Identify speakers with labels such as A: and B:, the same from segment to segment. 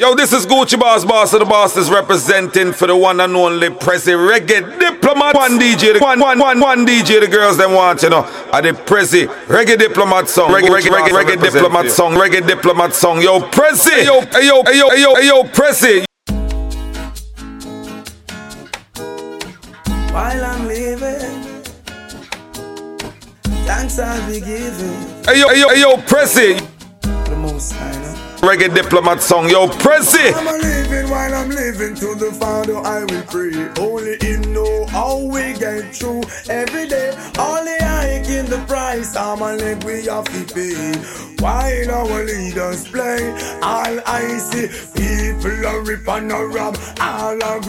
A: Yo, this is Gucci Boss, Boss of the Boss is representing for the one and only Prezi Reggae Diplomat. One DJ, the one, one, one, one DJ, the girls them want, you know. Are the Prezi Reggae Diplomat song. Reggae, reggae, reggae, reggae Diplomat song. Reggae Diplomat song. Yo, Prezi. Yo, yo, yo, yo, yo, Prezi.
B: While I'm living, thanks I'll be giving.
A: Hey, yo, hey, yo, hey, yo, Prezi.
B: The most high, no?
A: Reggae Diplomat song. Yo, Prezi.
B: I'm living while I'm living to the Father I will pray. Only Him know how we get through every day. Only I in the price, I'm a leg we have to pay. While our leaders play, all I see people are rip and a rob, all are.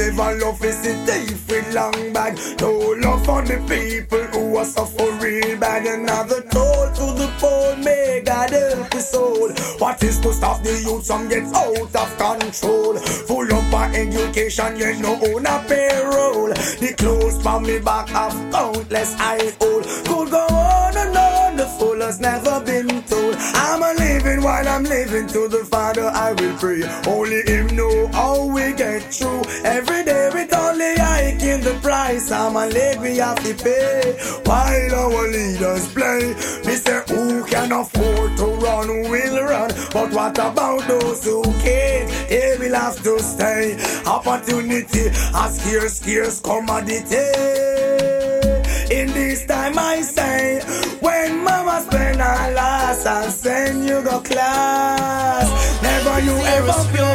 B: Never love is a thief with long bag. No love for the people who are suffering bad. Another toll to the poor, may God help his soul. What is to stop the youth from get out of control? Full up of education, yet no own a payroll. The clothes from me back have countless I hold. Could go on and on, the fool has never been told. Living while I'm living to the Father I will pray. Only Him know how we get through. Every day with only I in the price. I'm a leg we have to pay. While our leaders play, me say who can afford to run will run. But what about those who can't? They will have to stay. Opportunity, a scarce, scarce commodity. In this time I say, when mama spend her last, I send you go class. Never you ever feel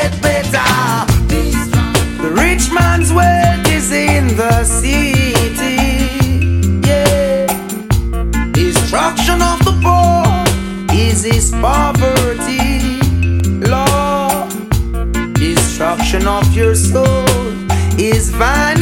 B: get better. The rich man's wealth is in the city. Yeah. Destruction of the poor is his poverty. Lord, destruction of your soul is vanity.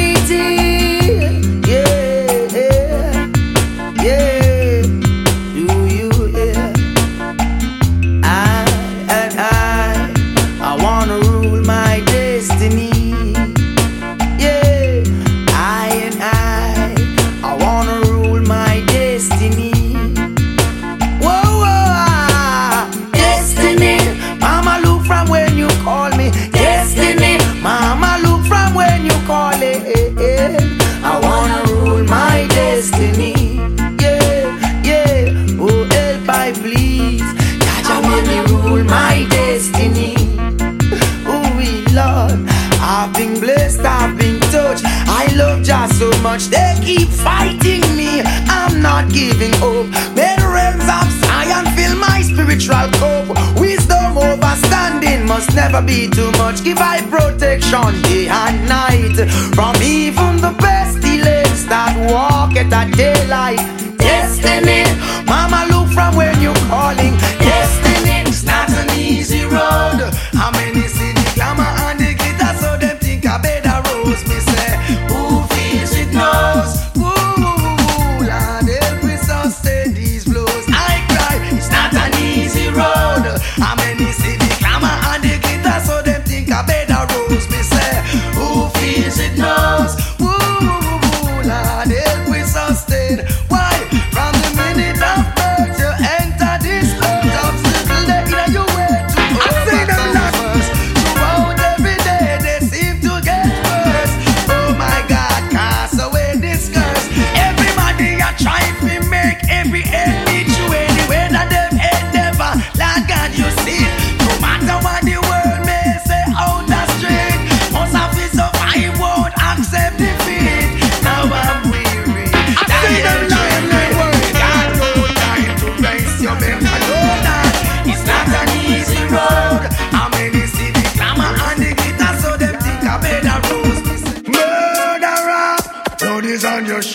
B: Much, they keep fighting me. I'm not giving up. May the realms of Zion fill my spiritual cup. Wisdom overstanding must never be too much. Give I protection day and night from even the pestilence that walk at that daylight. Destiny, Mama, look from when you're calling.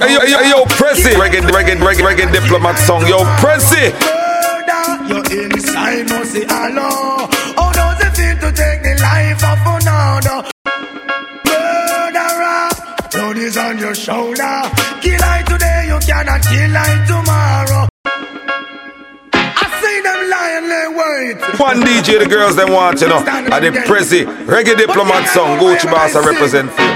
A: Hey, yo, yo, yo, Prezi. Reggae, reggae, reggae, reggae diplomat song. Yo, Prezi.
B: Murder, your inside must say hello. How does it feel to take the life of another? Murderer, blood is on your shoulder. Kill I today, you cannot kill I tomorrow. I see them lying, they wait.
A: One DJ the girls them want, you know. At the Prezi. Reggae diplomat song. Gucci Boss I represent for you.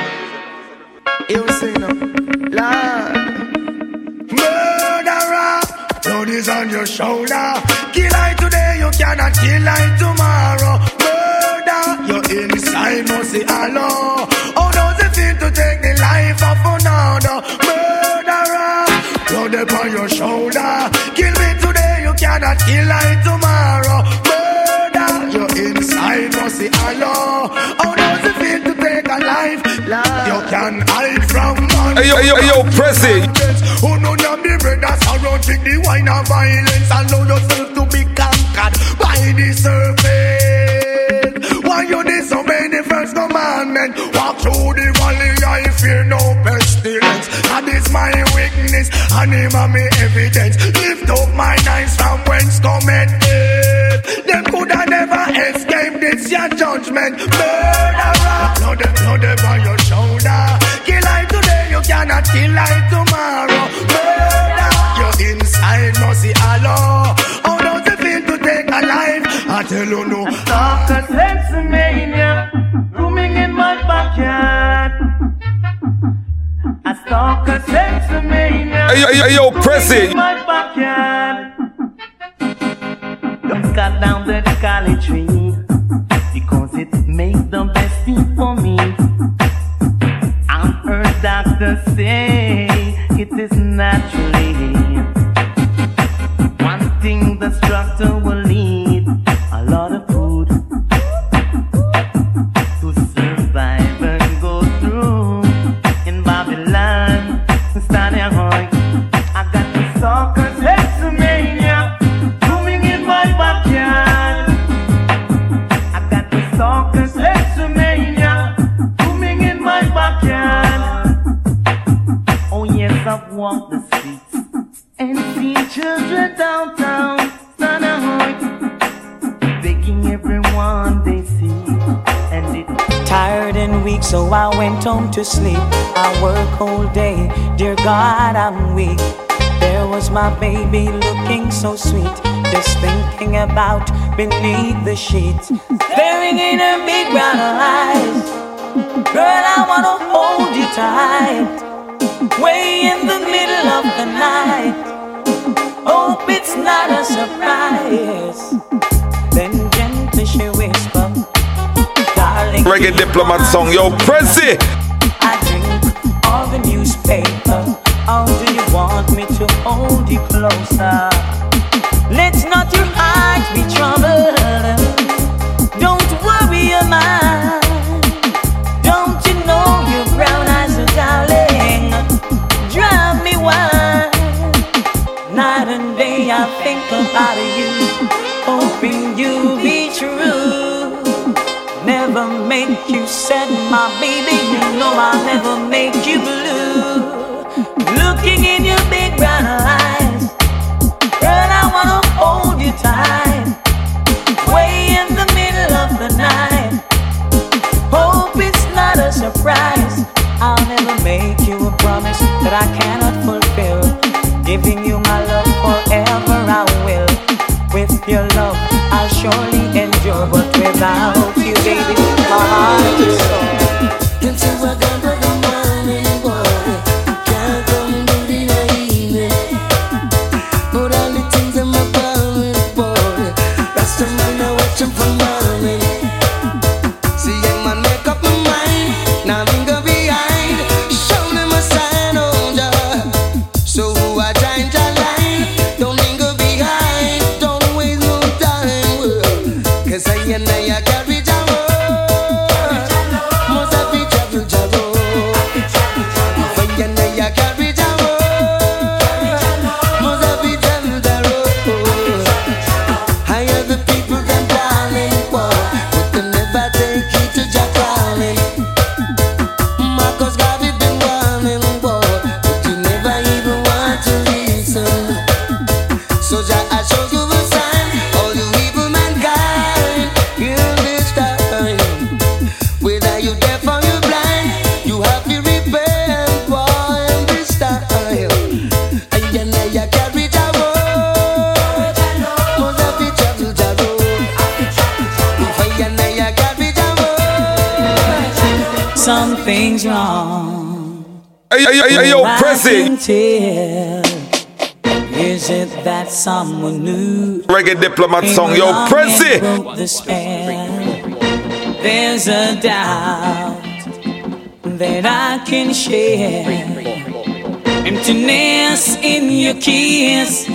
B: Blood is on your shoulder. Kill I today, you cannot kill I tomorrow. Murder, your inside must say hello. How does it feel to take the life of another? Murderer, blood upon your shoulder. Kill me today, you cannot kill I tomorrow. Murder, your inside must say hello. How does it feel to take a life? You can hide
A: Hey, yo, yo, yo, Prezi.
B: Who know them the brothers around drink the wine of violence Allow yourself to be conquered by the serpent? Why you disobey the first commandment? Walk through the valley I fear no pestilence. That is my weakness and him and me evidence. Lift up my eyes from whence cometh help Them could have never escaped this your judgment. Murderer. Blood, blood on your shoulder you cannot kill I tomorrow Murder Your inside must see hello How does it feel to take a life? I tell you no
C: Talk a sexomania, rooming in my backyard. I stalk a sexomania.
A: Hey, yo, yo, yo, Prezi.
C: in my backyard. Don't cut down the college tree it is naturally. One thing the structure will
D: baby looking so sweet, just thinking about beneath the sheets. Staring in her big brown eyes, girl, I wanna hold you tight. Way in the middle of the night, hope it's not a surprise. Then gently she whispered, darling.
A: Reggae diplomat song. Yo, Prezi.
D: hold you closer. Let not your eyes be troubled. Don't worry your mind. Don't
E: you know your brown eyes are darling? Drive me wild. Night and day I think about you, hoping you'll be true. Never make you sad, my
F: baby. You know I'll never make you blue. Looking in
D: your
E: surely endure, but without that someone new?
D: Reggae diplomat song, yo, Prezi.
E: the? There's a doubt that I can share. Emptiness in your kiss.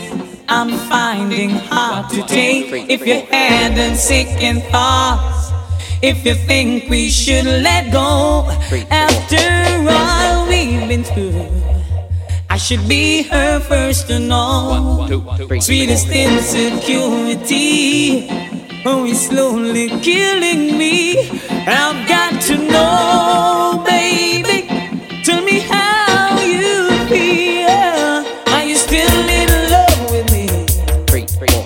E: I'm finding hard to take if you're and second thoughts. If you think we should let go should be her first to know. Sweetest insecurity, oh, it's slowly killing me. I've got to know, baby. Tell me how you feel. Are you still in love with me?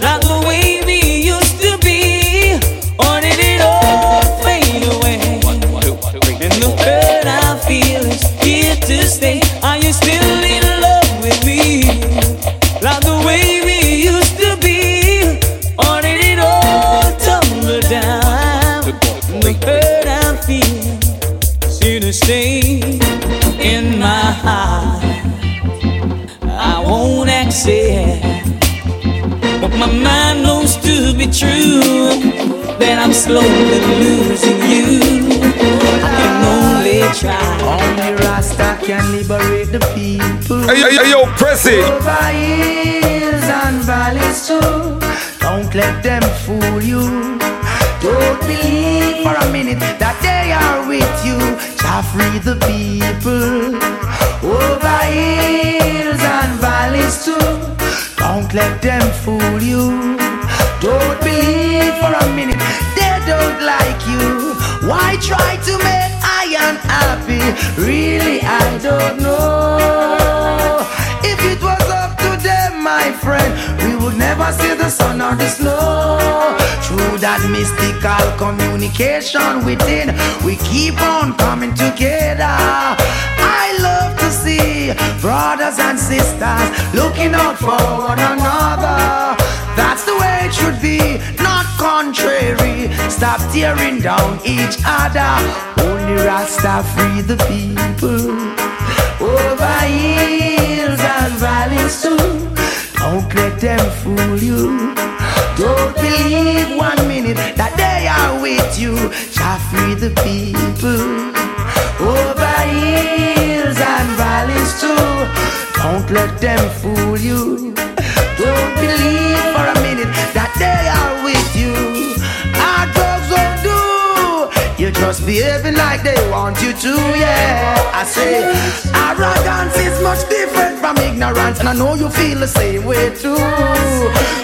E: Like the way we used to be, or did it all fade away? And the hurt I feel is here to stay. Knows be true that I'm slowly losing you. I can only try.
B: Only Rasta can liberate the people.
D: Hey, hey, hey, yo, Prezi.
B: Over hills and valleys too. Don't let them fool you. Don't believe for a minute that they are with you. Shall free the people. Over hills and valleys too. Don't let them fool you. Don't believe for a minute they don't like you. Why try to make I unhappy? Really, I don't know. If it was up to them, my friend, we would never see the sun or the snow. Through that mystical communication within, we keep on coming together. I love to see brothers and sisters looking out for one another. That's the way it should be, not contrary. Stop tearing down each other. Only Rasta free the people. Over hills and valleys too. Don't let them fool you. Don't believe one minute that they are with you. Shall free the people. Over hills and valleys too. Don't let them fool you. Don't believe for a minute that they are with you. Our drugs won't do. You're just behaving like they want you to, yeah. I say, arrogance is much different from ignorance, and I know you feel the same way too.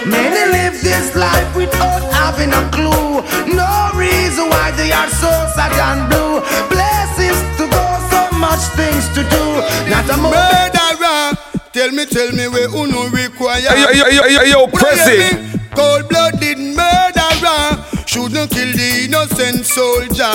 B: Many live this life without having a clue. No reason why they are so sad and blue. Places to go, so much things to do.
G: Not a moment me tell me where uno require.
B: Hey, yo, yo, yo, yo, yo, Prezi.
G: Cold blooded murderer shouldn't kill the innocent soldier.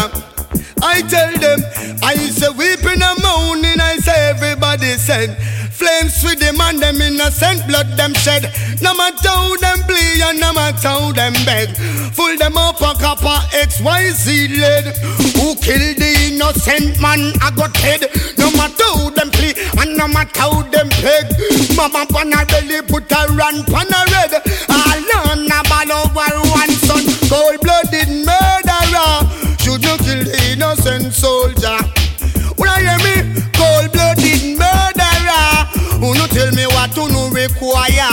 G: I tell them, I say weeping and moaning, I say everybody said. Flames with them and them innocent blood them shed. No matter how them bleed and no matter how them beg. Full them up a copper XYZ lead. Who killed the innocent man? I got head. No matter how them plea and no matter how them peg. Mama pan a belly put a run pan a red. All on a ball over one son. Cold blooded murderer. Should you kill the innocent soldier? What to no require?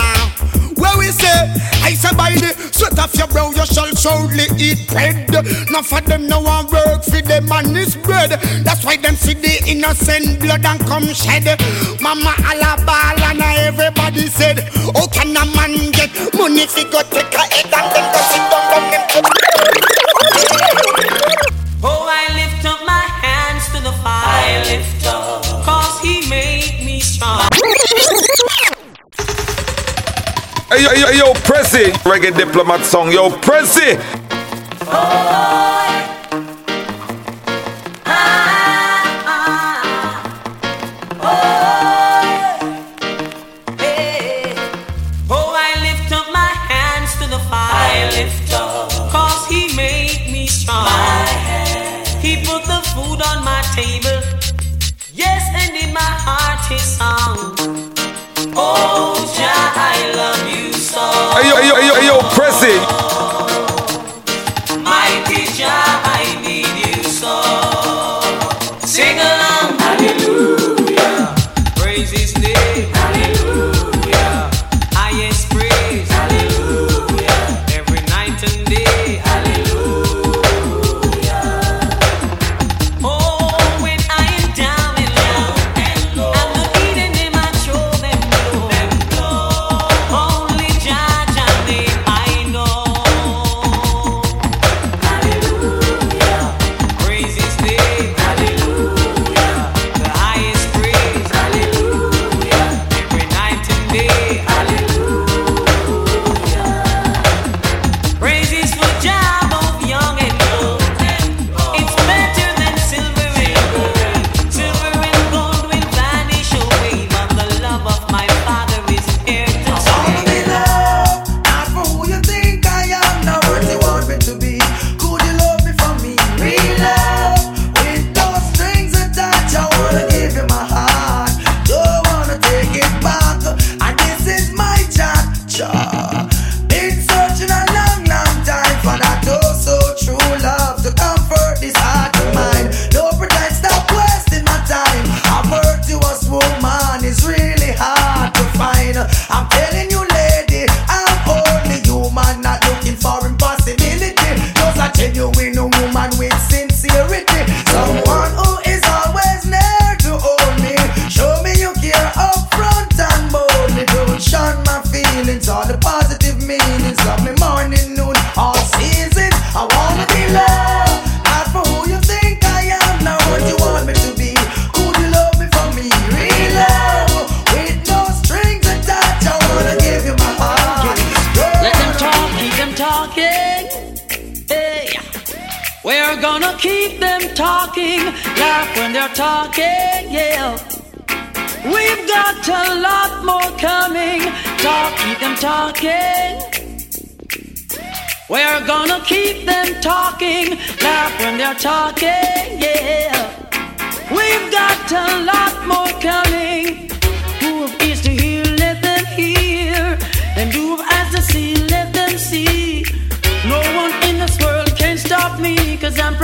G: Where we say, I say by the sweat of your brow, you shall surely eat bread. Not for them no one work for them man is bread. That's why them see the innocent blood and come shed. Mama alabal and everybody said, How can a man get money if he go take a head and then go sit down on him?
D: Oh, I lift up my hands to the fire. I lift up.
B: Hey, yo, yo, yo, Prezi. Reggae diplomat song. Yo, Prezi.
D: Oh, I lift up my hands to the fire. I lift up. Cause he made me strong. He put the food on my table. Yes, and in my heart his song. Oh, Jah, I love you so.
B: Hey, yo, yo, yo, yo,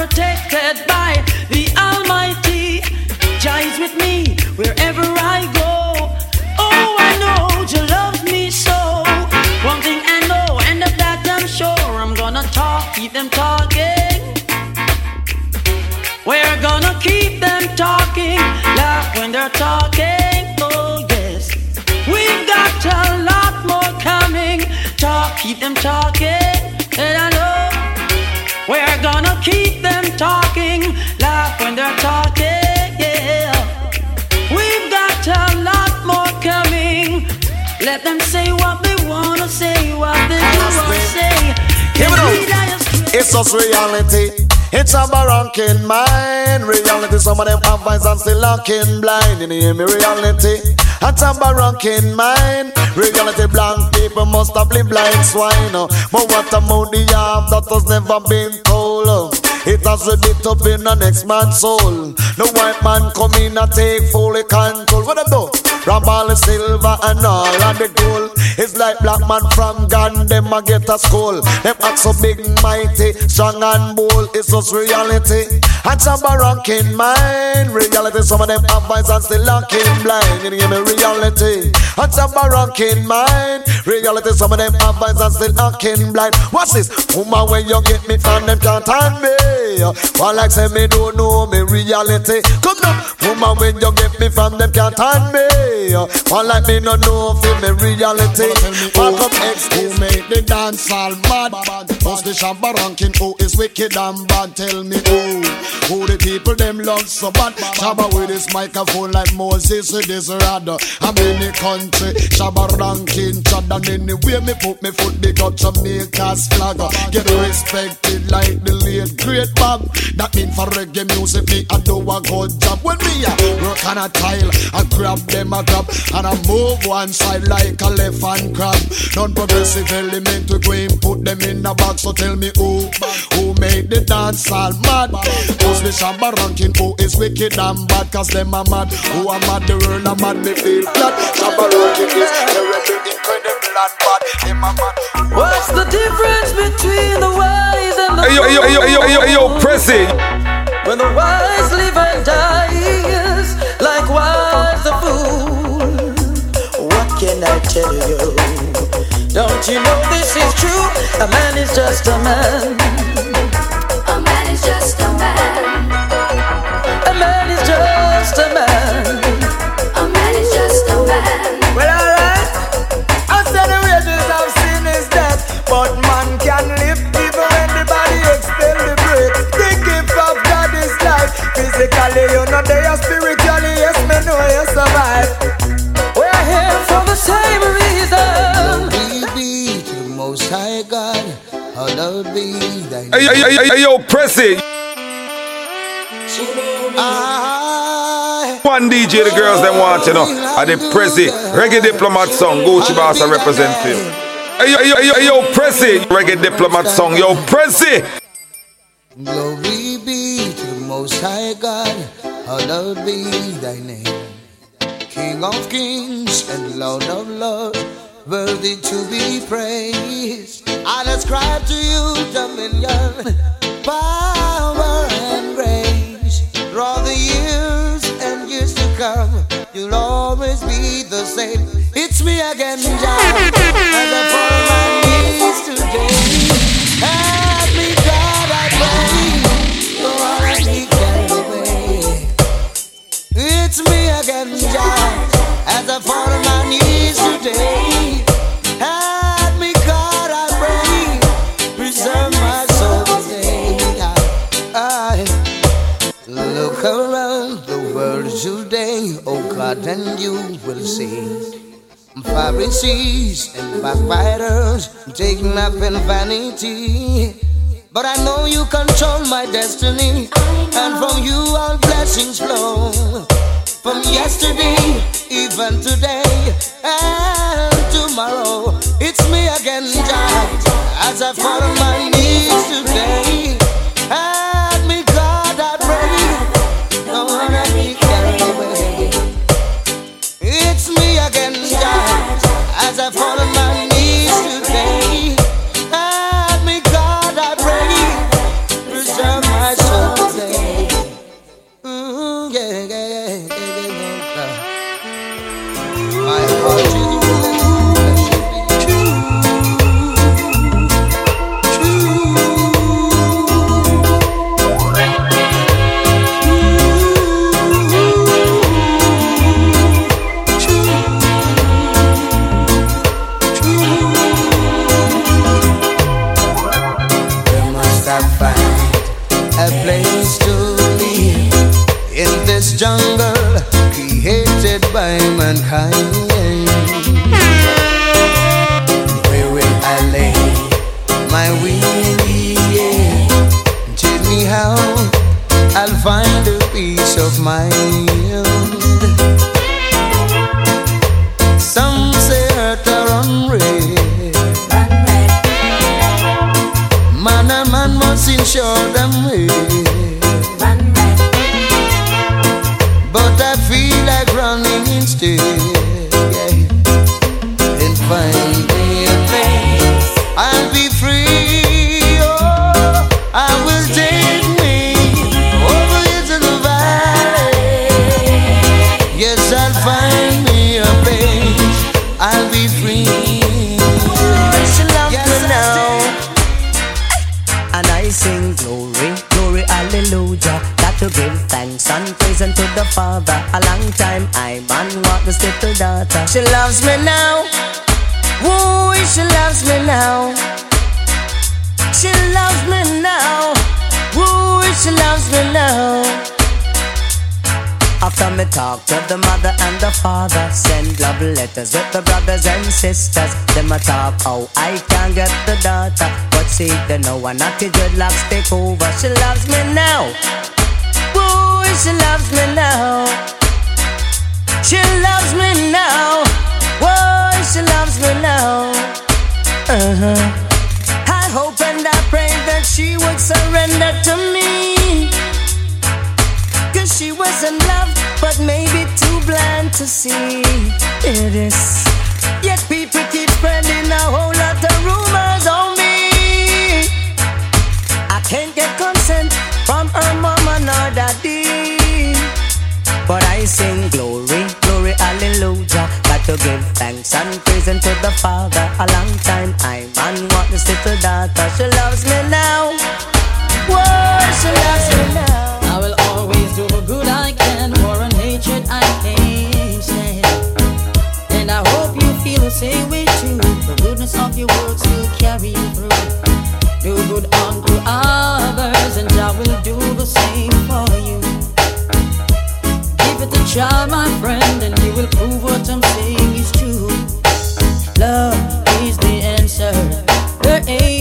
H: protected by the Almighty. Jah is with me wherever I go. Oh, I know Jah loves me so. One thing I know, and of that I'm sure. I'm gonna talk, keep them talking. We're gonna keep them talking, laugh when they're talking. Oh, yes. We've got a lot more coming. Talk, keep them talking. And I keep them talking, laugh when they're talking. Yeah. We've got a lot more coming. Let them say what they wanna say, what they do wanna say.
I: Give it up.
H: Indeed, I just-
I: It's just reality. It's a barranking mind. Reality, some of them have eyes and still looking blind. You hear me? Reality. It's a barranking mind. Reality, blank people must have been blind swine. But what about the arm that has never been told? It has a bit up in the next man's soul. The white man come in and take fully control. What them do? Rob all the silver and all of the gold. It's like black man from Gun, them a get a skull. Them act so big, mighty, strong and bold. It's just reality. And some barranking mind. Reality, some of them have eyes and still looking blind. You hear me? Reality. And some barranking mind. Reality, some of them have eyes and still looking blind. What's this? Woman, when you get me from them can't hand me. One like say me don't know me reality. Come now, woman, when you get me from them can't hand me. One like me no know fi me reality. Welcome X
J: Who make the dance all mad? Who's the Shabba ranking? Who is wicked and bad? Tell me who? Who the people them love so bad? Shabba with his microphone like Moses with his rod. I'm in the country. Shabba ranking chad and anywhere me put me foot they got Jamaica's flag. Get respected like the late great Bob. That mean for reggae music me I do a good job. When me a work on a tile, I grab them a grab and I move one side like a left hand crab. Non-progressive element we go and put them in a box. So tell me who, who made the dance all mad? Who's the Shabba ranking? Who is wicked and bad? Cause them are mad. Who are mad? The world are mad. Me feel flat. Shabba ranking is terrible, incredible and bad. Them are mad.
H: What's the difference between the wise and the
A: Hey yo, hey yo, hey yo, hey yo, yo, hey yo,
H: When the wise live and dies, likewise the fool. What can I tell you? Don't you know this is true? A man is just a man.
A: Hey, hey, hey, hey, hey, yo, Prezi.
E: I
A: One DJ the girls them want, you know. Are the Prezi Reggae Diplomat song. Gucci Boss I represent you. Hey, yo, yo, yo, yo, Prezi Reggae Diplomat song. Yo, Prezi.
E: Glory be to the Most High God, hallowed be thy name. King of kings and Lord of lords, worthy to be praised. I ascribe to you dominion, power and grace. All the years and come, you'll always be the same. It's me again, Jah, and I fall on my knees today. Help me, God, I pray. Don't wanna be carried away. It's me again, Jah, as I fall on my knees today. God, and you will see. Pharisees and backbiters taking up in vanity. But I know you control my destiny, and from you all blessings flow. From yesterday, even today, and tomorrow, it's me again, Jah, as I fall on my knees today. mankind. Where will I lay my weary head? Tell me how I'll find a peace of mind. Some say. Man, a man must them. Way. Running
K: Father. A long time I man want this little daughter.
E: She loves me now. Woo, she loves me now. She loves me now. Woo, she loves me now.
K: After me talk to the mother and the father, send love letters with the brothers and sisters. Them a talk how I can't get the daughter, but see they know one not the dreadlocks take over. She loves me now.
E: She loves me now. She loves me now. Whoa, she loves me now. Uh-huh. I hope and I pray that she would surrender to me. Cause she was in love, but maybe too blind to see it is. Yet people keep spreading a whole lot of rumors
K: sing glory, glory, hallelujah. Got to give thanks and praise unto the Father. A long time I man want this little daughter. She loves me now.
H: Try, my friend, and you will prove what I'm saying is true. Love is the answer. There ain't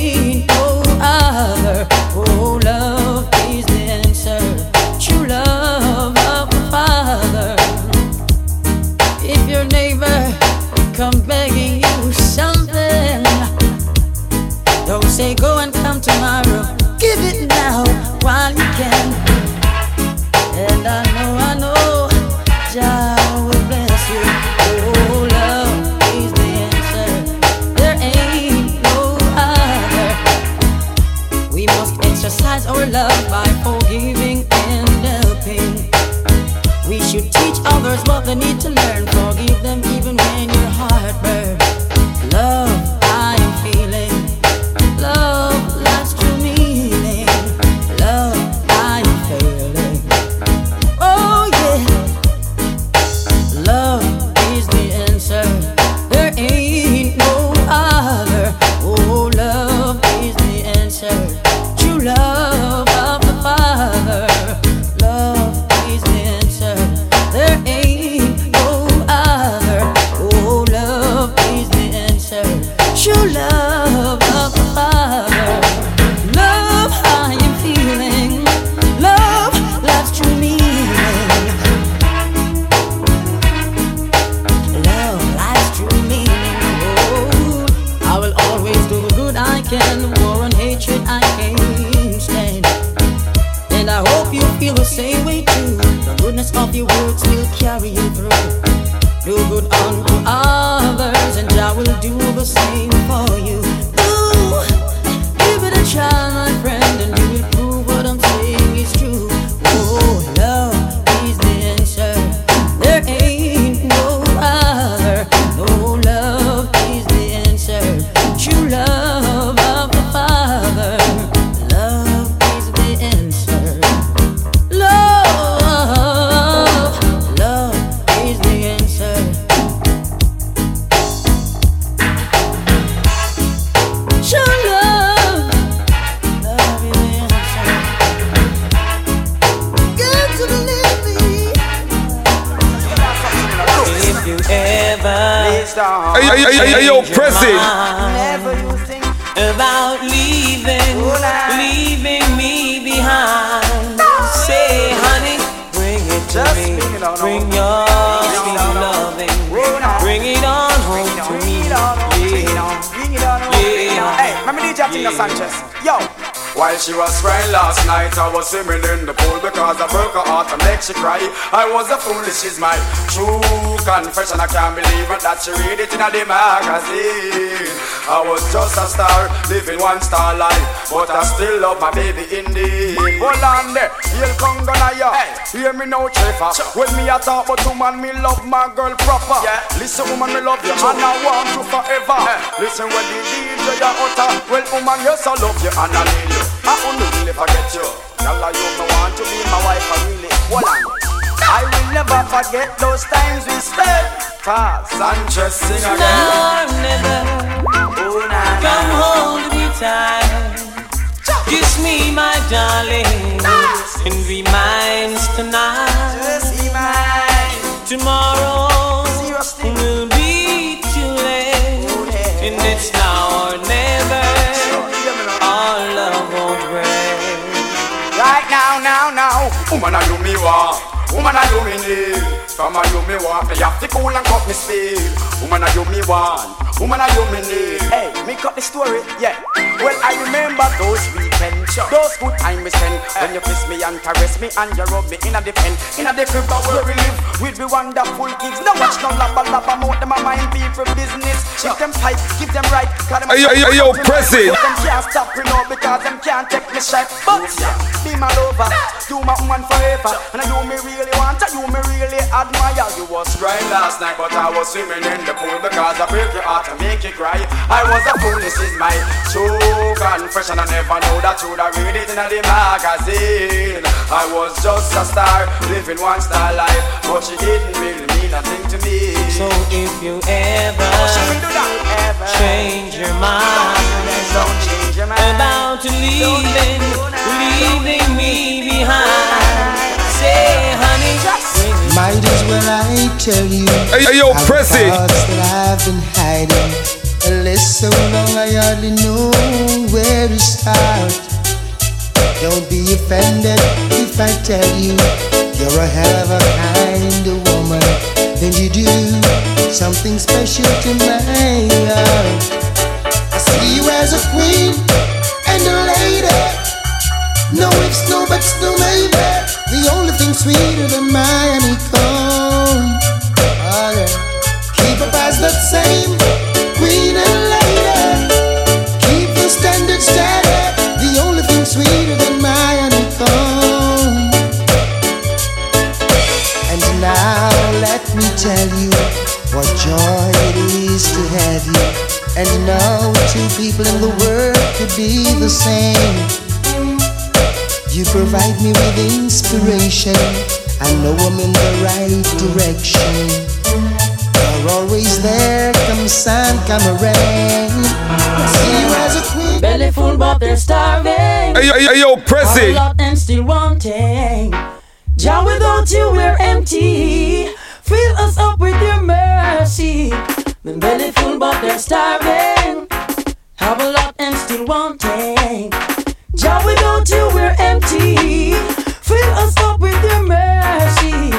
H: what they need to learn. Forgive them even when your heart burns. Love, I
L: foolish, is my true confession. I can't believe it that she read it in a the magazine. I was just a star, living one star life, but I still love my baby indeed.
M: Hold on there, you'll come gonna ya. Hear me now, Trevor. When me a talk about woman, me love my girl proper. Yeah. Listen, woman, me love you, and I want you forever. Listen, when you leave the DJ ya utter, well, woman, yes, I love you and I need you. I only really forget you. Girl, you me want to be my wife, I really. Hold on. I will never forget those times we spent. Cause
L: Sanchez sing again.
D: Now or never. Oh, come hold me tight. Kiss me, my darling, and be mine tonight. Tomorrow will be too late, and it's now or never. Our love won't break.
M: Right now, now, now.
L: Woman, I do me want. Woman, I do me need. Come on, you me want. Me have to cool and cut me speed. Woman, I do me want. Woman, I do me need.
M: Hey, me cut the story, yeah. Well, I remember those weekends, those good times we spent when you kiss me and caress me and you rub me in a the pen, in a the crib where we live. We'll be wonderful kids. No watch no lapa lapa mouth them a mind people business. Give them pipe, give them right. Cause them
A: Hey, yo, yo, yo, Prezi.
M: Them can't stop me now because them can't take me shot. But be my lover, you my woman forever, and i you me really want, and you me really admire.
L: You was crying last night, but I was swimming in the pool because I break your heart and make you cry. I was a fool, this is my true confession. I never know that you'd have read it in the magazine. I was just a star, living one star life, but she didn't really mean nothing to me.
D: So if you ever oh, change your mind about leaving, leaving me behind, say, honey,
N: Might as well I tell you.
A: Hey, yo,
N: all the
A: press it.
N: thoughts that I've been hiding. Unless so long I hardly know where to start. Don't be offended if I tell you you're a hell of a kind of woman. Then you do something special to my heart. I see you as a queen and a lady. No ifs, no buts, no maybe. The only thing sweeter than my honeycomb. Oh, yeah. Keep up as that same people in the world could be the same. You provide me with inspiration. I know I'm in the right direction. You're always there, come sun, come rain. I See you as a queen.
H: Belly full, but they're starving.
A: Hey, yo, hey, yo, press
H: Have a
A: it.
H: lot and still wanting. Jah, without you, we're empty. Fill us up with your mercy. The belly full, but they're starving. A lot and still wanting. Jah, without you, we're empty. Fill us up with your mercy.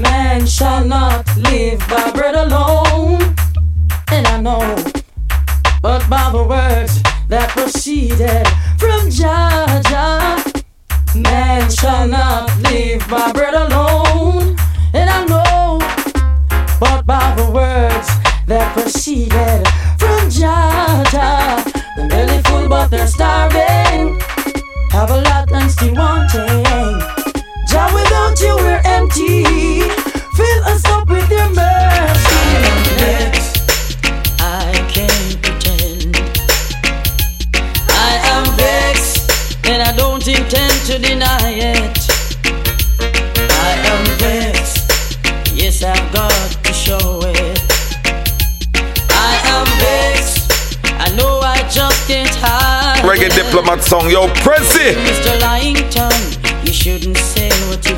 H: Man shall not live by bread alone. And I know, but by the words that proceeded from Jah Jah. Man shall not live by bread alone. And I know, but by the words that proceeded from Jah Jah. The belly full, but they're starving. Have a lot and still wanting. Jah, without you, we're empty. Fill us up with your mercy. I can't pretend. I am vexed, and I don't intend to deny it. I am vexed, yes, I've got
A: Reggae diplomat song, yo, Prezi.
H: Mr. Lyington, you shouldn't say what you've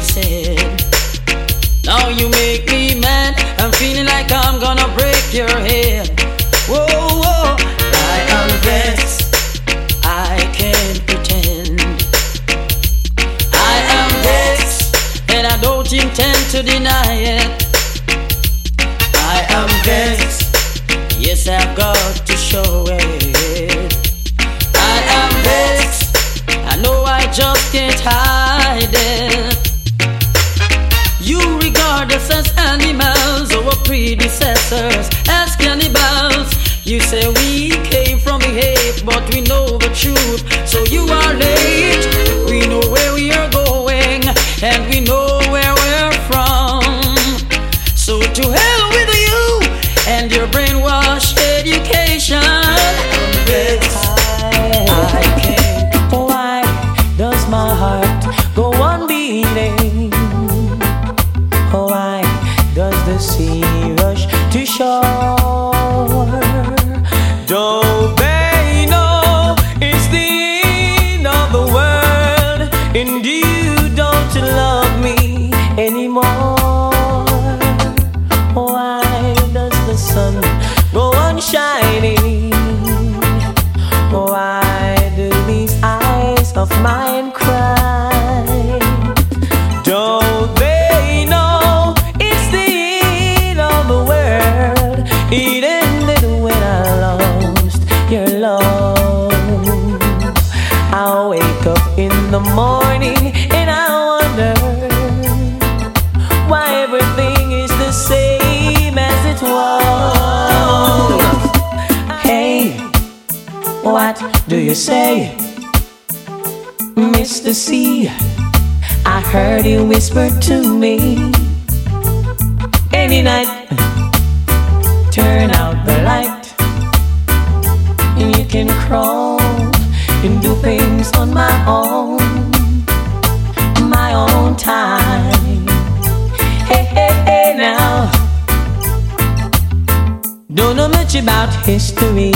D: much about history.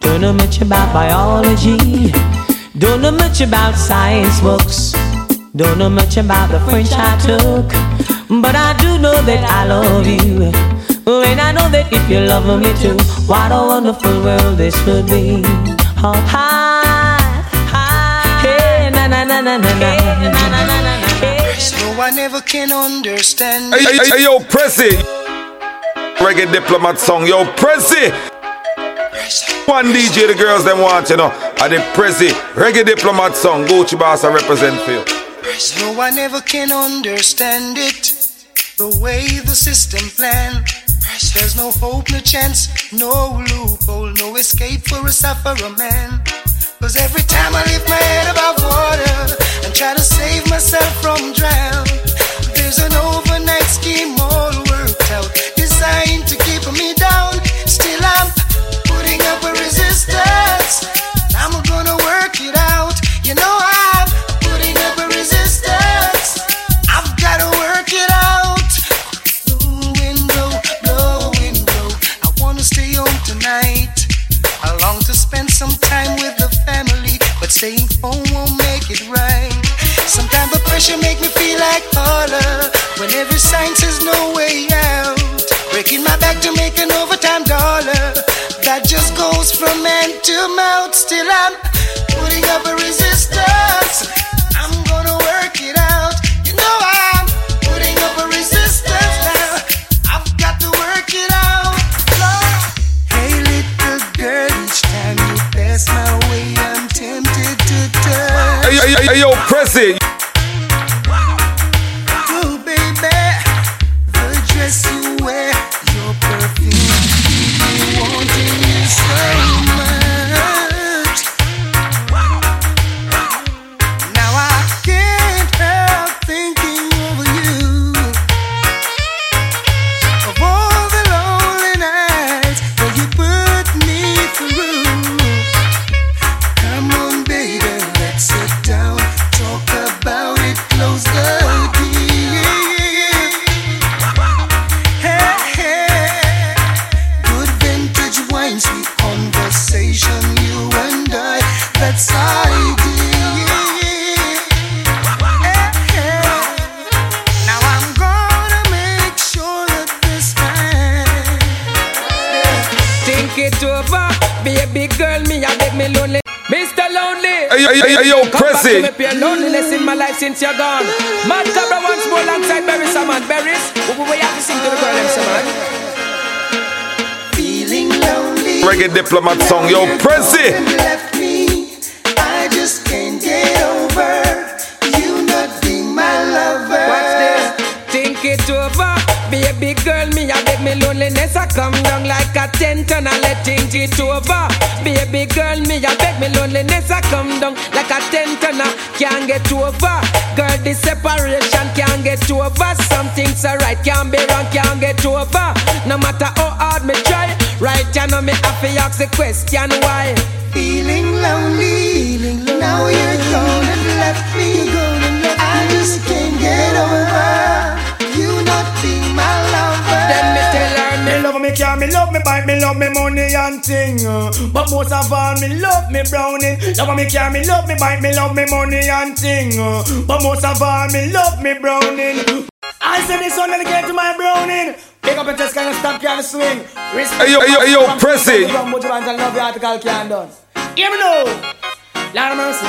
D: Don't know much about biology. Don't know much about science books. Don't know much about the French I took. But I do know that I love you. And I know that if you love me too, what a wonderful world this would be. Oh, hi, hi, hey, na na na na na na. na, na, na, na.
N: So I never can understand.
A: Hey, hey, hey, yo, Prezi. Reggae diplomat song, yo, Prezi. One DJ the girls them want, you know. I the Prezi reggae diplomat song. Gucci Boss I represent for you.
N: No, I never can understand it. The way the system planned. There's no hope, no chance, no loophole, no escape for a sufferer man. Cause every time I lift my head above water and try to save myself from drown, there's an overnight scheme all staying home won't make it right. Sometimes the pressure make me feel like holler when every sign says no way out. Breaking my back to make an overtime dollar. That just goes from hand to mouth. Still, I'm putting up a resistance.
A: yo, Prezi.
N: Can't
O: be wrong, can't get over. No matter how hard me try, right you know me have to ask the question why.
N: Feeling lonely, feeling now you're gone and left me. I just can't get over you not being my lover.
O: Then me tell her
B: Me love me car, me love me bike, me love me money and thing. uh. But most of all, me love me browning. Love me car, me love me bike, me love me money and thing. uh. But most of all, me love me browning. Of can. Respect
A: Hey, yo, hey, yo, yo.
B: But you want to love your article can done. Hear me now. Lord of mercy.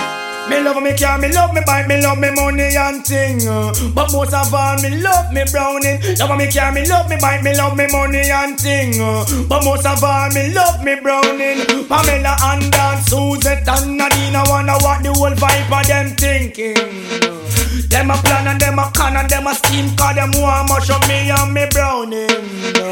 B: Me love me car, me love me bike, me love me money and thing. uh. But most of all, me love me browning. Love me car, me love me bike, me love me money and thing. uh. But most of all, me love me browning. Pamela and Dan, Suzette and Nadine, I wanna what the whole vibe of them thinking. Them a plan and them a con and them a scheme Cause them want much of me and me browning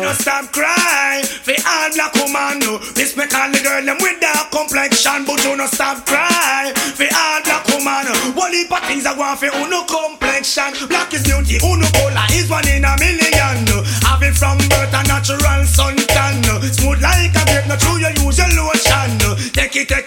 B: No stop cry For all black woman no. Respect all the girl them with dark complexion But you no stop cry For all black woman One heap of things I want for uno complexion. Black is beauty, uno color is one in a million Have it from birth a natural suntan Smooth like a grape, not true you use your Take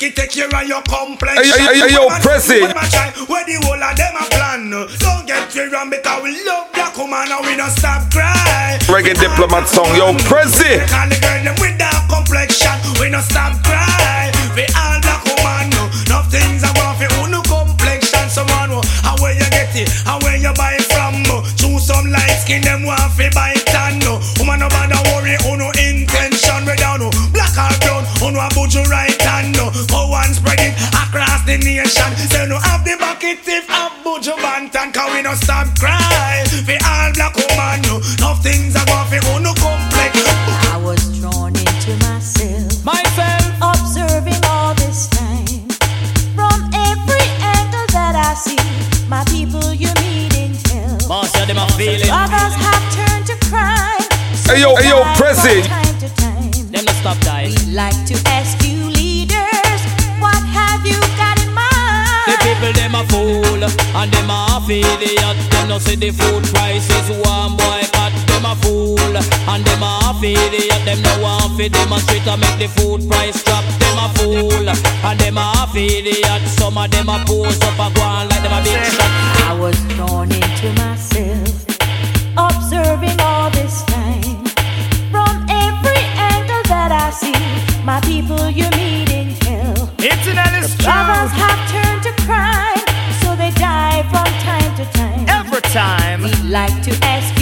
B: it, take it, care of your complexion
A: Hey, hey, hey, yo, Prezi.
B: What am I trying? Where the whole of them a plan Don't get me wrong because we love black woman and we don't stop cry
A: Reggae diplomat song. Yo, Prezi.
B: All the girl them with dark complexion We don't stop cry We all black woman no things I want for no complexion Someone how where you get it How where you buy it from. Choose some light skin them want for buy tan nation Say no have the bucket if have Buju Banton Cause we no stop cry For all black woman no Enough things I want for no complex
P: I was drawn into myself,
O: myself,
P: observing all this time. From every angle that I see, my people you meet in hell.
O: Boss, yeah, them a feeling.
P: Others have turned to crime.
A: Hey, yo, hey, yo,
P: Die
A: Prezi.
P: time to time.
O: Them no stop die.
P: We'd like to ask you
O: people them a fool and them a half idiot. Them no see the food prices one boy cut. Them a fool and them a half idiot. Them no want fi demonstrate to make the food price drop. Them a fool and them a half idiot. Some of them a pose up a go on like them a big shot.
P: I was drawn into myself, observing all this time. From every angle that I see, my people you meet in hell.
B: It's an Alice
P: Others like to ask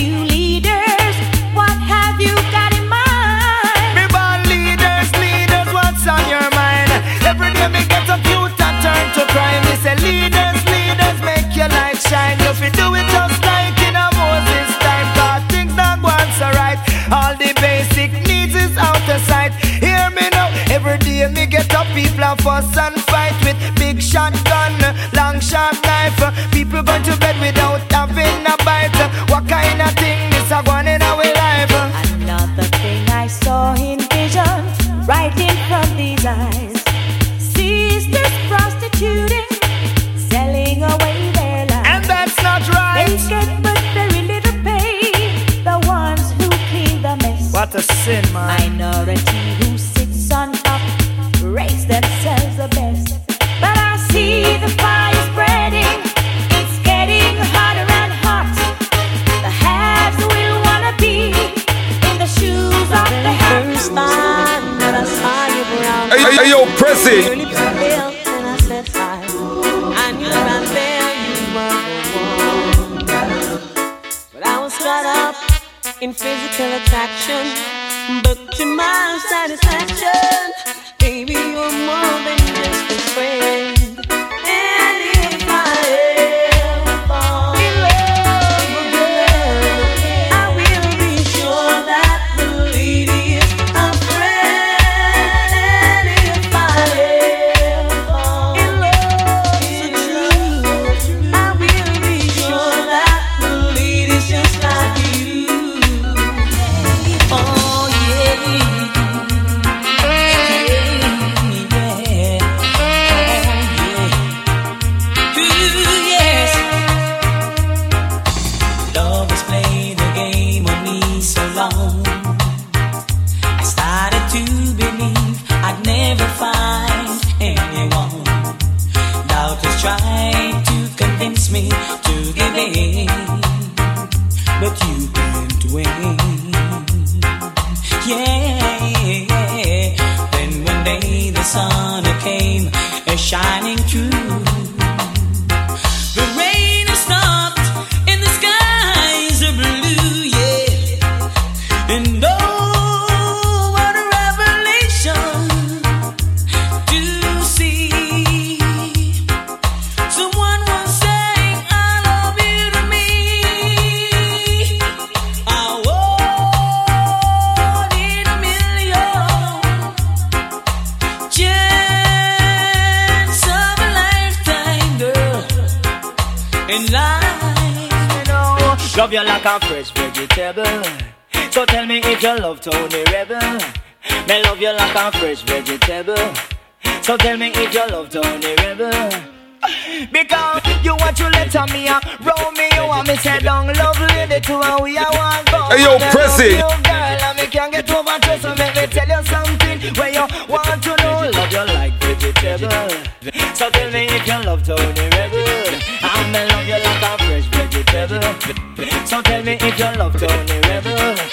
D: love
Q: like a fresh vegetable. So tell me if you love Tony Rebel. Because you uh, want to let me a Romeo and me say down love lady to and we are one go.
A: Hey, yo,
Q: Me love you, girl, and me can't get over to so make me tell you something where you want to know. Love you like vegetable. So tell me if you love Tony Rebel. I'm me love you like a fresh vegetable. So tell me if you love Tony Rebel.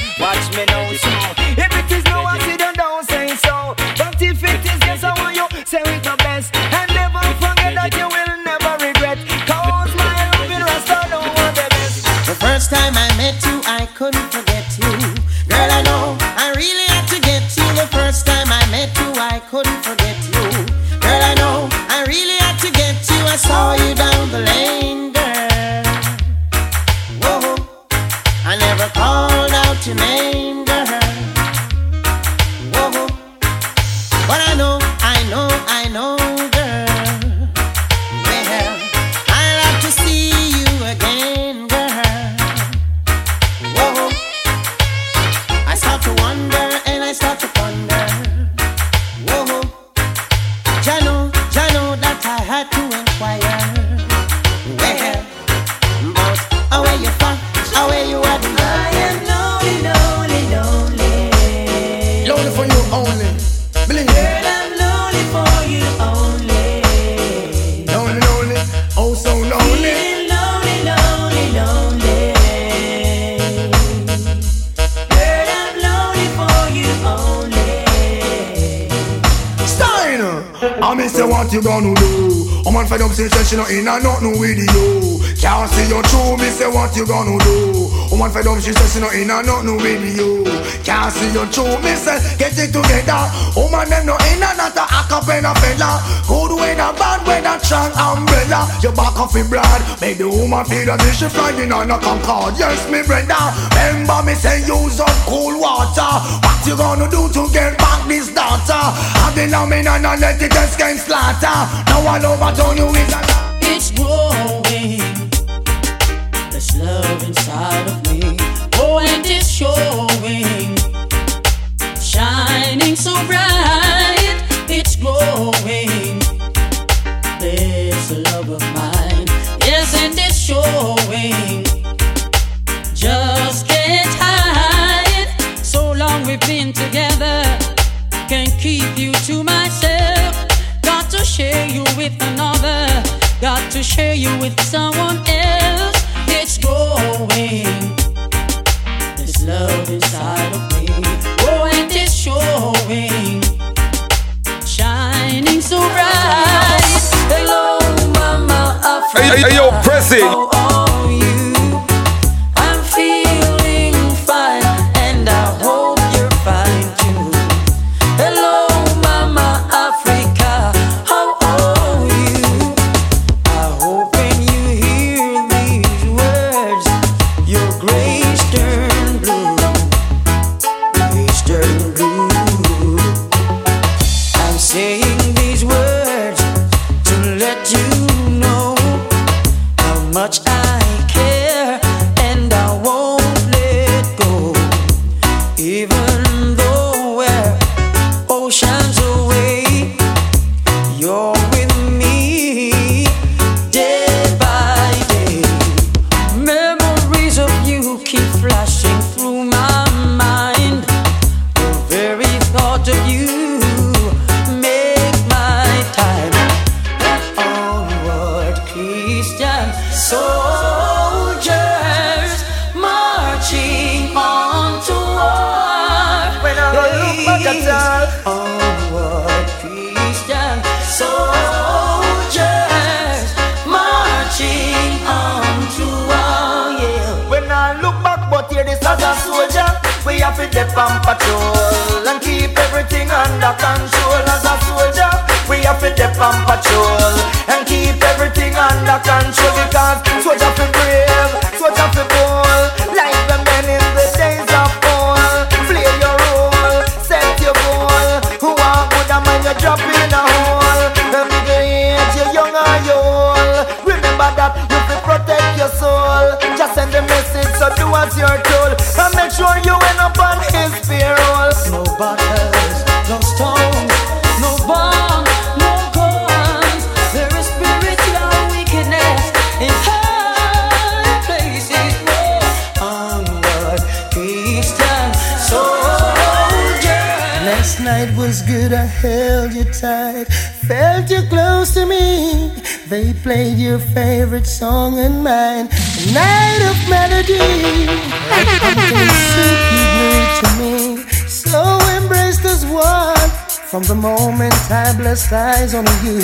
Q: You
B: gonna do. A man fed up since she not in a nothing with you. Can't see your true. Me say what you gonna do. A man fed up she says she not in a nothing with you. Can't see your true. Me say get it together. Woman them no in a not a acapella fella. Good weather, bad weather, strong umbrella. You back off in blood. Make the woman feel that she flying on a Concorde. Yes, me brother. Remember me say use up cool water. What you gonna do to get back this daughter? I've been a man and I let it just get slaughter. Now all over town you a
H: It's growing. There's love inside of me. Oh, and it's showing. With another. Got to share you with someone else. It's growing. This love inside of me. Oh, and it's showing. Shining so bright. Hello, Mama Africa.
A: Hey, hey, yo, Prezi.
H: How
N: eyes on you,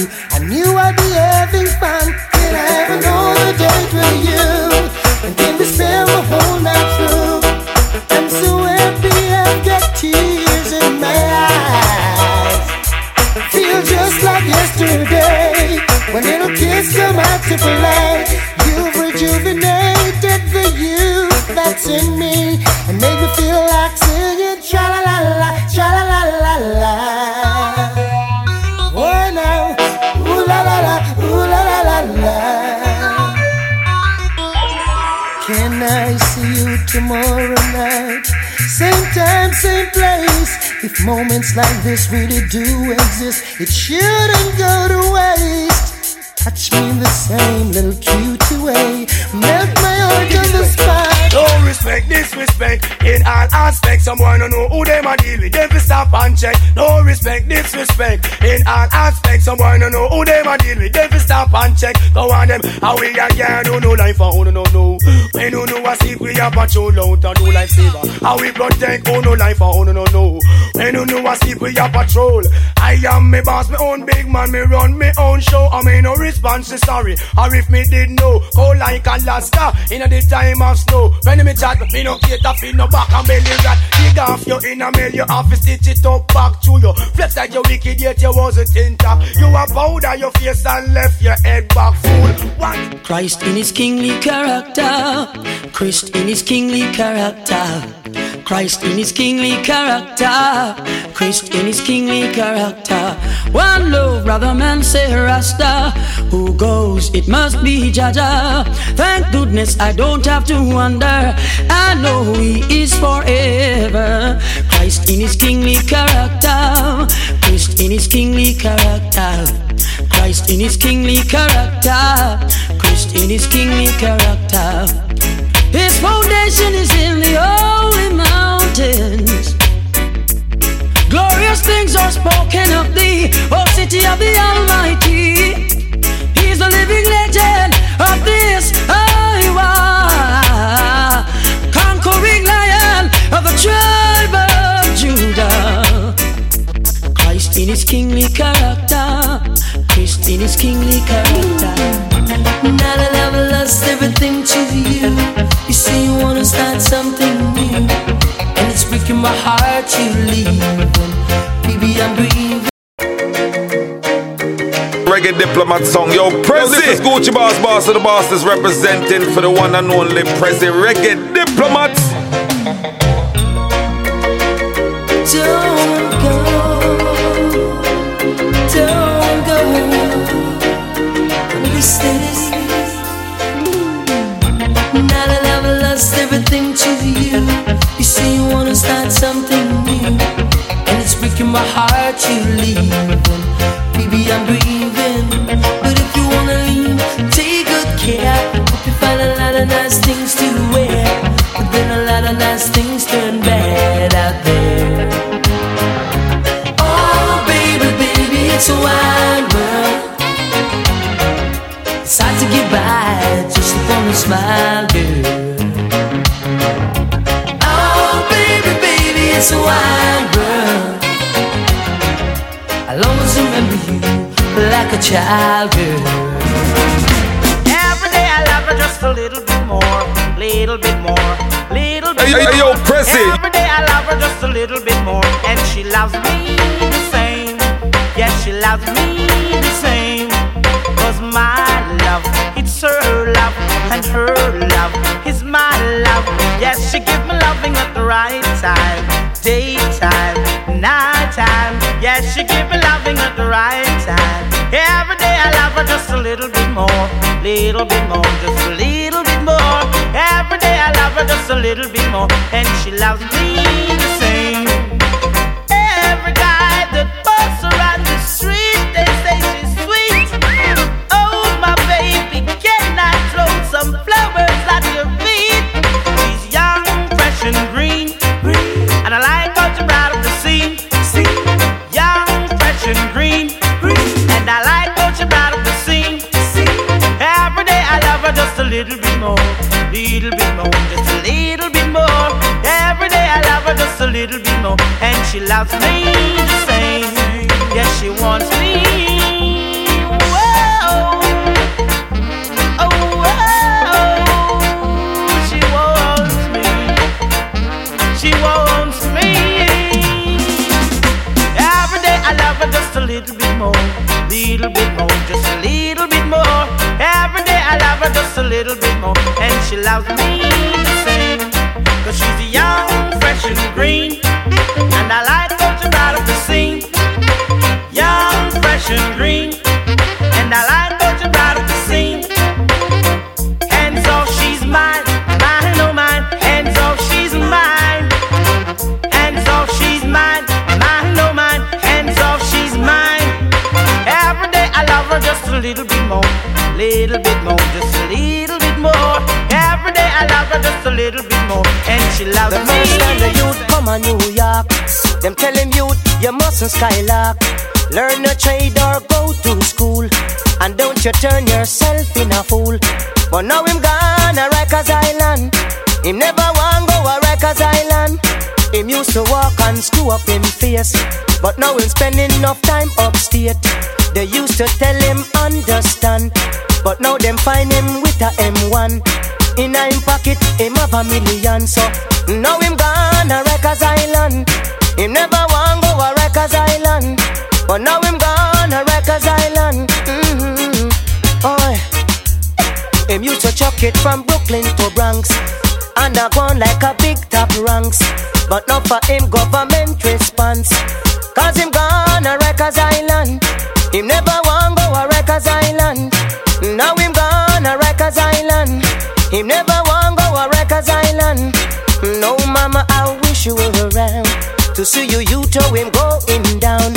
N: tomorrow night? Same time, same place. If moments like this really do exist, it shouldn't go to waste. Touch me in the same little cute way. Melt my heart on the spot.
B: No respect, disrespect in all aspects. Someone don't know who them a deal with. Them fi stop and check. No respect, disrespect in all aspects. Someone don't know who them a deal with. Them fi stop and check. Go on them. How we a girl do no life for who no know. When you know a sleep, we a patrol out and do life saver. How we protect who no life for who no know. When you know a sleep, we a patrol. I am me boss, me own big man. Me run me own show. I mean no response is sorry. Or if me did know, go like Alaska in the time of snow. When me chat, me no cater for no back and belly rat. Dig off your inner mail, you have to stitch it up back to you. Flex like you wicked, yet you wasn't intact. You a powder your face and left your head back full. What?
H: Christ in his kingly character. Christ in his kingly character. Christ in his kingly character. Christ in his kingly character. One love, brother man, say Rasta. Who goes, it must be Jah Jah. Thank goodness I don't have to wonder. I know he is forever. Christ in his kingly character. Christ in his kingly character. Christ in his kingly character. Christ in his kingly character. His foundation is in the holy mountains. Glorious things are spoken of thee, O city of the Almighty. He's the living legend of this Christ in his kingly character, Christ is kingly character. Now that I've lost everything to you, you say you wanna start something new, and it's breaking my heart to leave. Baby, I'm grieving.
A: Reggae diplomat song, yo, Prezi. This is Gucci Boss, boss of the boss is representing for the one and only Prezi Reggae diplomat.
H: My heart to leave. Baby, I'm grieving, but if you wanna leave, take good care. Hope you find a lot of nice things to wear, childhood.
Q: Every day I love her just a little bit more, little bit more, little bit
A: Hey,
Q: more.
A: hey, yo, Prezi.
Q: Every day I love her just a little bit more, and she loves me the same. Yes, she loves me the same. Cause my love, it's her love, and her love is my love. Yes, she give me loving at the right time, daytime, nighttime. Yes, she give me loving at the right time. Every day I love her just a little bit more, little bit more, just a little bit more. Every day I love her just a little bit more, and she loves me the same. More, little bit more, just a little bit more. Every day I love her just a little bit more, and she loves me the same. Yes, she wants me. Whoa. Oh, whoa. She wants me. She wants me. Every day I love her just a little bit more, little bit more, just a little bit more. Love her just a little bit more, and she loves me the same. Cause she's young, fresh and green, and I like how she brought up the scene. Young, fresh and green, and I like how she brought up the scene. Hands off, she's mine, mine, oh mine. Hands off, she's mine. Hands off, she's mine, mine, oh mine. Hands off, she's mine. Every day I love her just a little bit more, little bit more, just a little bit more. Every day I love her just a little bit more, and she loves
K: The
Q: me.
K: first time the youth come a New York, them tell him youth you mustn't skylark. Learn a trade or go to school, and don't you turn yourself in a fool. But now him gone a Rikers Island, him never want go a Rikers Island. Him used to walk and screw up him face, but now him spending enough time upstate. They used to tell him understand, but now them find him with a M1. In a him pocket, him have a million, so now him gone a Rikers Island. Him never want go a Rikers Island, but now him gone a Rikers Island. Mm-hmm. Oh, him used to chuck it from Brooklyn to Bronx, gone like a big top ranks. But now for him government response, cause him gone a Rikers Island. Him never want go a Rikers Island. Now him gone a Rikers Island. Him never want go a Rikers Island. No, mama, I wish you were around to see you, you to him going down.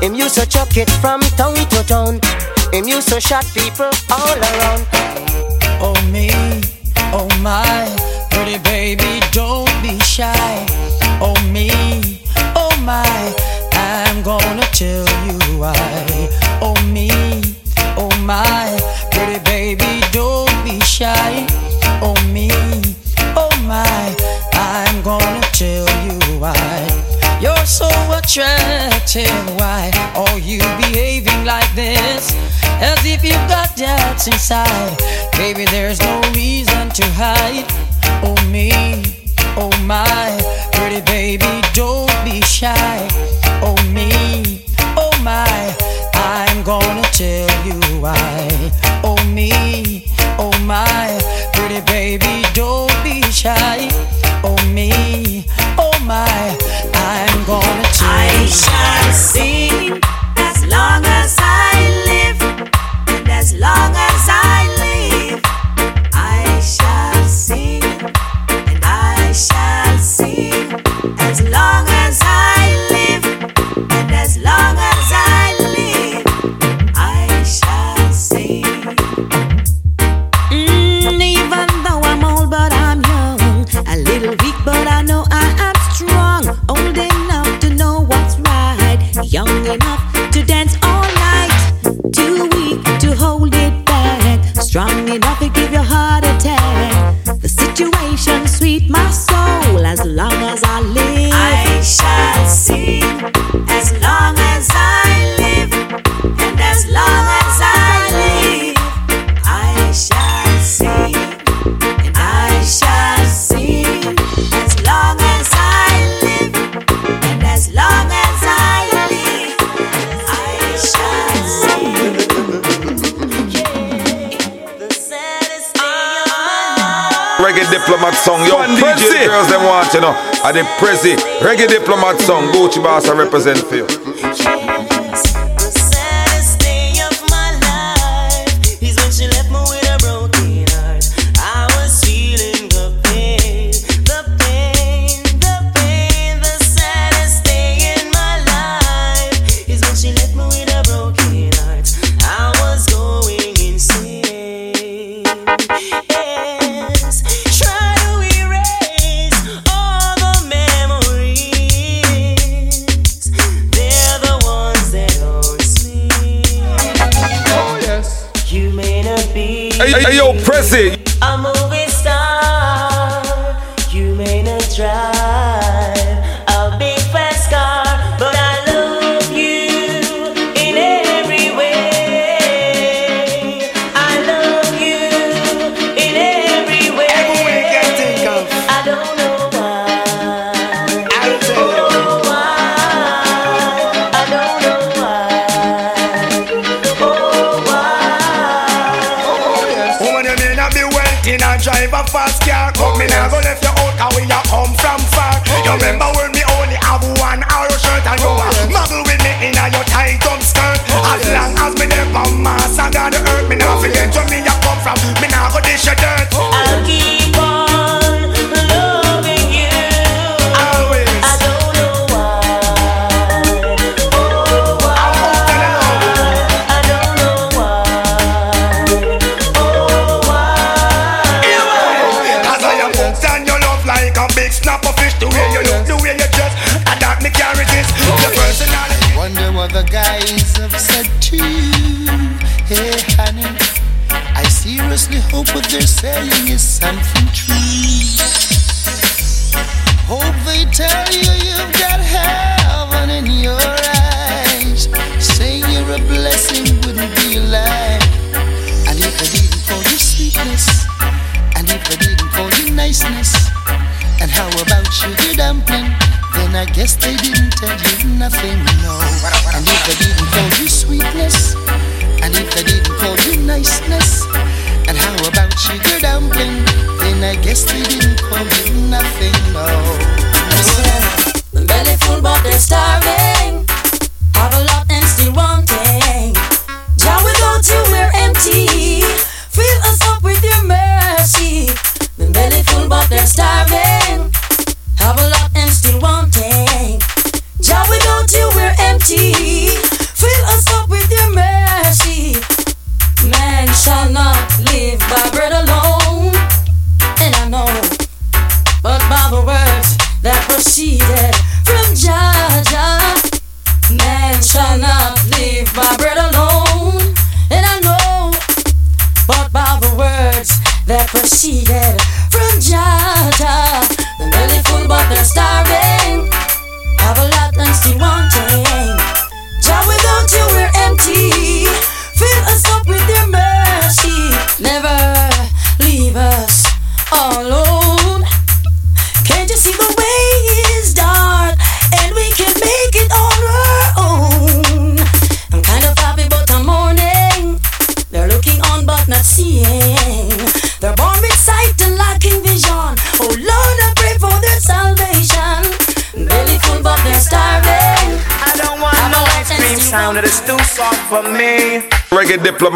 K: Him used to chuck it from town to town. Him used to shot people all around.
H: Oh me, oh my, pretty baby, don't be shy. Oh me,
R: the
D: prezi Reggae diplomat song, Gucci boss I represent for you.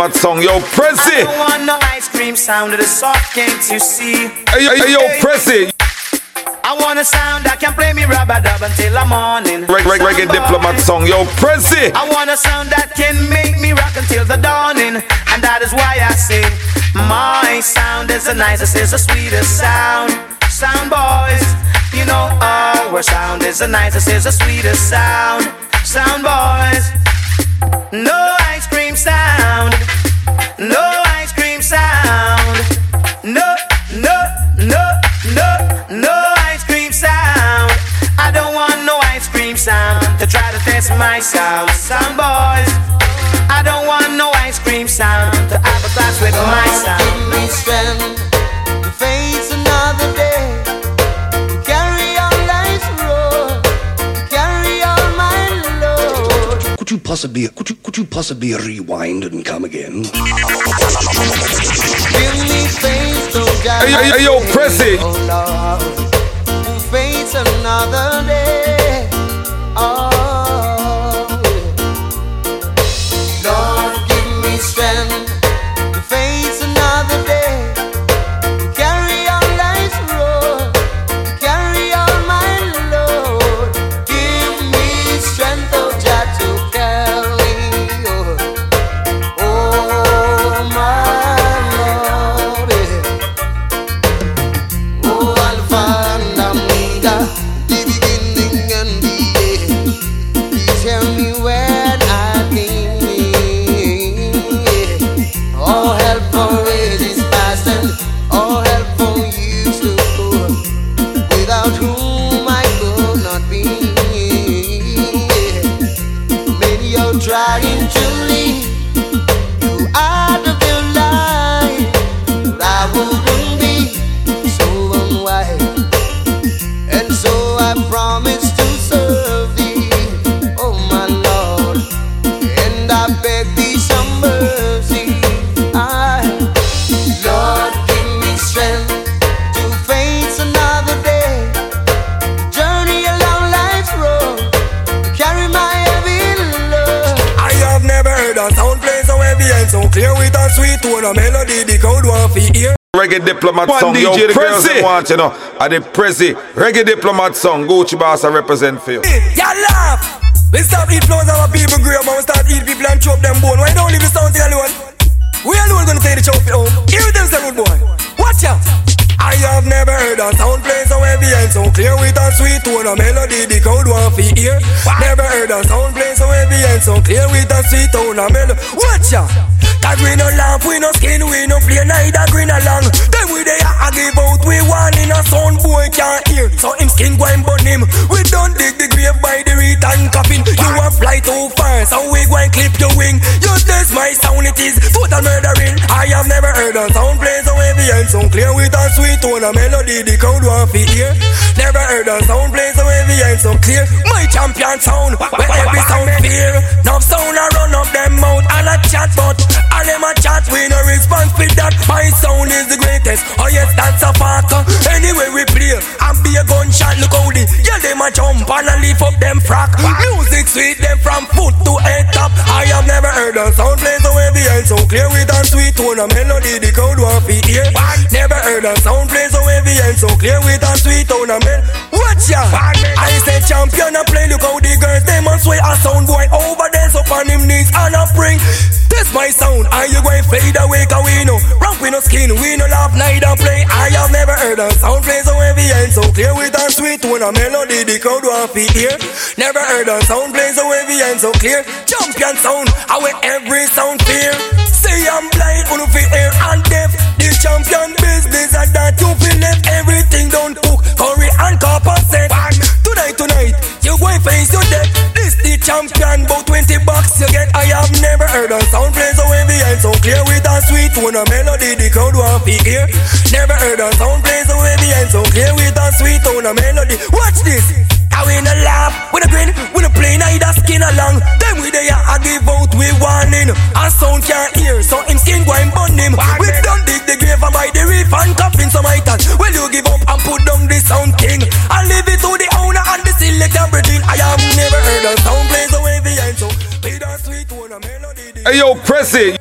D: Mad song, yo,
A: press it. I
S: want no ice cream sound of the soft, can't you see?
D: Hey, yo, hey, yo, press it.
S: I want a sound that can play me rub-a-dub until the morning.
D: Reg, reg, reggae diplomat song, yo, press it.
S: I want a sound that can make me rock until the dawning. And that is why I say, my sound is the nicest, is the sweetest sound. Sound boys, you know, our sound is the nicest, is the sweetest sound. Sound boys, no. myself some boys. I don't want no ice cream sound to have a class with
E: oh, myself. My another day. Carry on life's road, carry all my load.
T: Could you possibly, could you, could you possibly rewind and come again?
E: Give me faith, oh God.
A: Hey, hey, yo,
E: Oh Lord, who another day.
A: Diplomat
U: One
A: song,
U: DJ,
A: yo,
U: the
A: girls
U: Prezi.
A: them want, you know. I the Prezi reggae diplomat song. Gucci Boss, I represent for you.
U: Y'all laugh. We stop eat flows our people grave and we start eat people and chop them bone. Why don't leave the sound thing alone? We alone gonna take the trophy oh. home. Hear them say rude boy. Watch out. I have never heard a sound play so heavy and so clear with a sweet tone, a melody the crowd want to hear. Never heard a sound play so heavy and so clear with a sweet tone, a melody. Watch out. Cause we no laugh, we no skin, we no play neither green along. Then we there I give out, we one in a sound boy can't hear. So him skin go and burn him. We don't dig the grave by the return coffin. You want fly too far, so we go and clip your wing. You test my sound, it is total murdering. I have never heard a sound play so heavy and so clear with a sweet tone, a melody the crowd want to hear. Never heard a sound play so heavy and so clear. My champion sound, where every sound fear. Now sound I run up them mouth and a chat, but all them a chat, we no response with that. My sound is the greatest. Oh yes, that's a fact. Anyway we play, and be a gunshot. Look how the yeah them a jump and a lift up them frack. Music sweet them from foot to head top. I have never heard a sound play so heavy and so clear with a sweet tone, a melody the crowd want to hear. Never heard a sound play so heavy and so clear with a sweet tone, a mel. Watch ya. I say champion a play. Look how the girls them a sway a sound boy over there up on him knees and a spring. My sound, are you going fade away, cause we know. Ramp we no skin, we no laugh, neither play. I have never heard a sound play so heavy and so clear With a sweet tone, a melody, the crowd want to hear. Never heard a sound play so heavy and so clear. Champion sound, I with every sound fear Say I'm blind, wanna feel air and deaf. The champion business, and that you feel left Everything don't cook, curry and copper set. Tonight, tonight, you going face your death champion, about 20 bucks you get I have never heard a sound play so heavy and so clear With a sweet tone, a melody, the crowd want to hear. Never heard a sound play so heavy and so clear With a sweet tone, a melody. Watch this. I win a laugh, with a grin, with a play neither skin along. Then we there, I give out, we warning. A sound can't hear, so him skin go and burn him. We done dig the grave and buy the reef and coffin some items Well you give up and put down the sound king? I leave it to the owner and the selector I have never heard a sound play so heavy and so With a sweet tone, a melody
A: Hey yo, Prezi.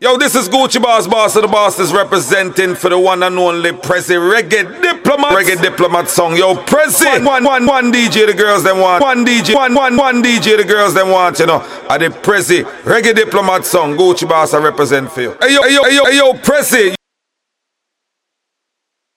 A: Yo, this is Gucci Boss, boss of the bosses, representing for the one and only Prezi Reggae Diplomat. Reggae Diplomat song. Yo, Prezi. One, one, one DJ the girls them want. One DJ, one, one, one DJ the girls them want, you know. I the Prezi Reggae Diplomat song. Gucci Boss, I represent for you. Hey yo, hey yo, hey yo, hey yo Prezi.